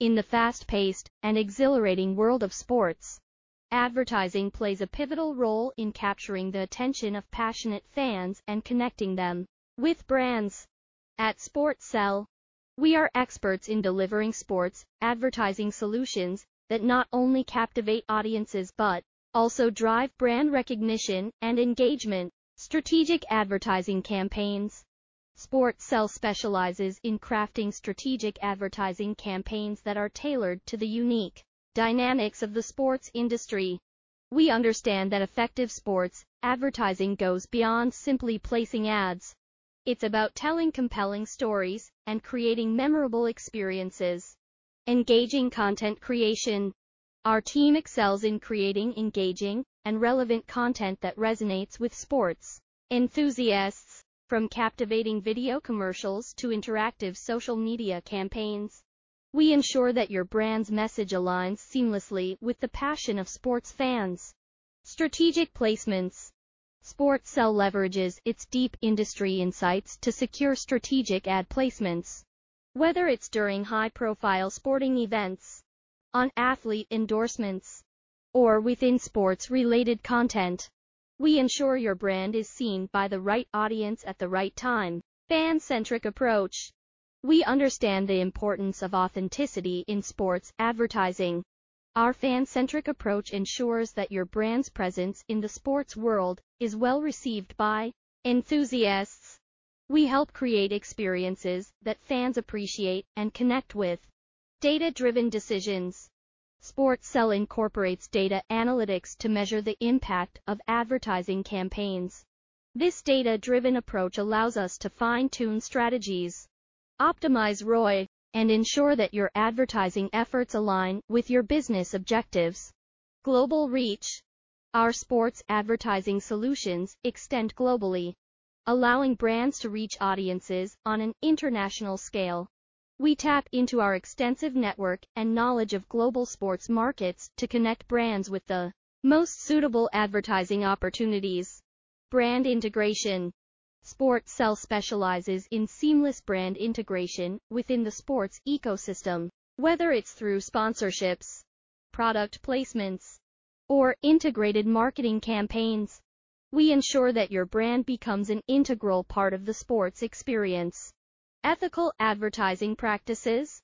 In the fast-paced and exhilarating world of sports, advertising plays a pivotal role in capturing the attention of passionate fans and connecting them with brands. At Sportcell, we are experts in delivering sports advertising solutions that not only captivate audiences but also drive brand recognition and engagement. Strategic advertising campaigns. Sportcell specializes in crafting strategic advertising campaigns that are tailored to the unique dynamics of the sports industry. We understand that effective sports advertising goes beyond simply placing ads. It's about telling compelling stories and creating memorable experiences. Engaging content creation. Our team excels in creating engaging and relevant content that resonates with sports enthusiasts, from captivating video commercials to interactive social media campaigns. We ensure that your brand's message aligns seamlessly with the passion of sports fans. Strategic placements. Sportcell leverages its deep industry insights to secure strategic ad placements. Whether it's during high-profile sporting events, on athlete endorsements, or within sports-related content, we ensure your brand is seen by the right audience at the right time. Fan-centric approach. We understand the importance of authenticity in sports advertising. Our fan-centric approach ensures that your brand's presence in the sports world is well received by enthusiasts. We help create experiences that fans appreciate and connect with. Data-driven decisions. Sportcell incorporates data analytics to measure the impact of advertising campaigns. This data-driven approach allows us to fine-tune strategies, optimize ROI, and ensure that your advertising efforts align with your business objectives. Global reach. Our sports advertising solutions extend globally, allowing brands to reach audiences on an international scale. We tap into our extensive network and knowledge of global sports markets to connect brands with the most suitable advertising opportunities. Brand integration. Sportcell specializes in seamless brand integration within the sports ecosystem, whether it's through sponsorships, product placements, or integrated marketing campaigns. We ensure that your brand becomes an integral part of the sports experience. Ethical advertising practices.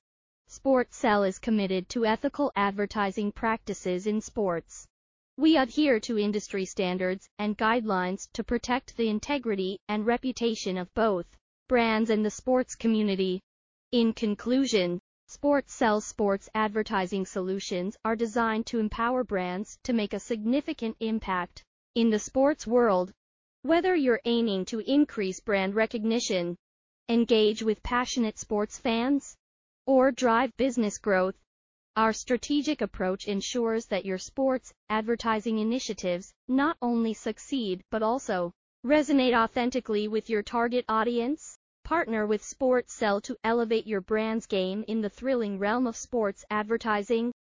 Sportcell is committed to ethical advertising practices in sports. We adhere to industry standards and guidelines to protect the integrity and reputation of both brands and the sports community. In conclusion, Sportcell sports advertising solutions are designed to empower brands to make a significant impact in the sports world. Whether you're aiming to increase brand recognition, engage with passionate sports fans, or drive business growth. Our strategic approach ensures that your sports advertising initiatives not only succeed but also resonate authentically with your target audience. Partner with Sportcell to elevate your brand's game in the thrilling realm of sports advertising.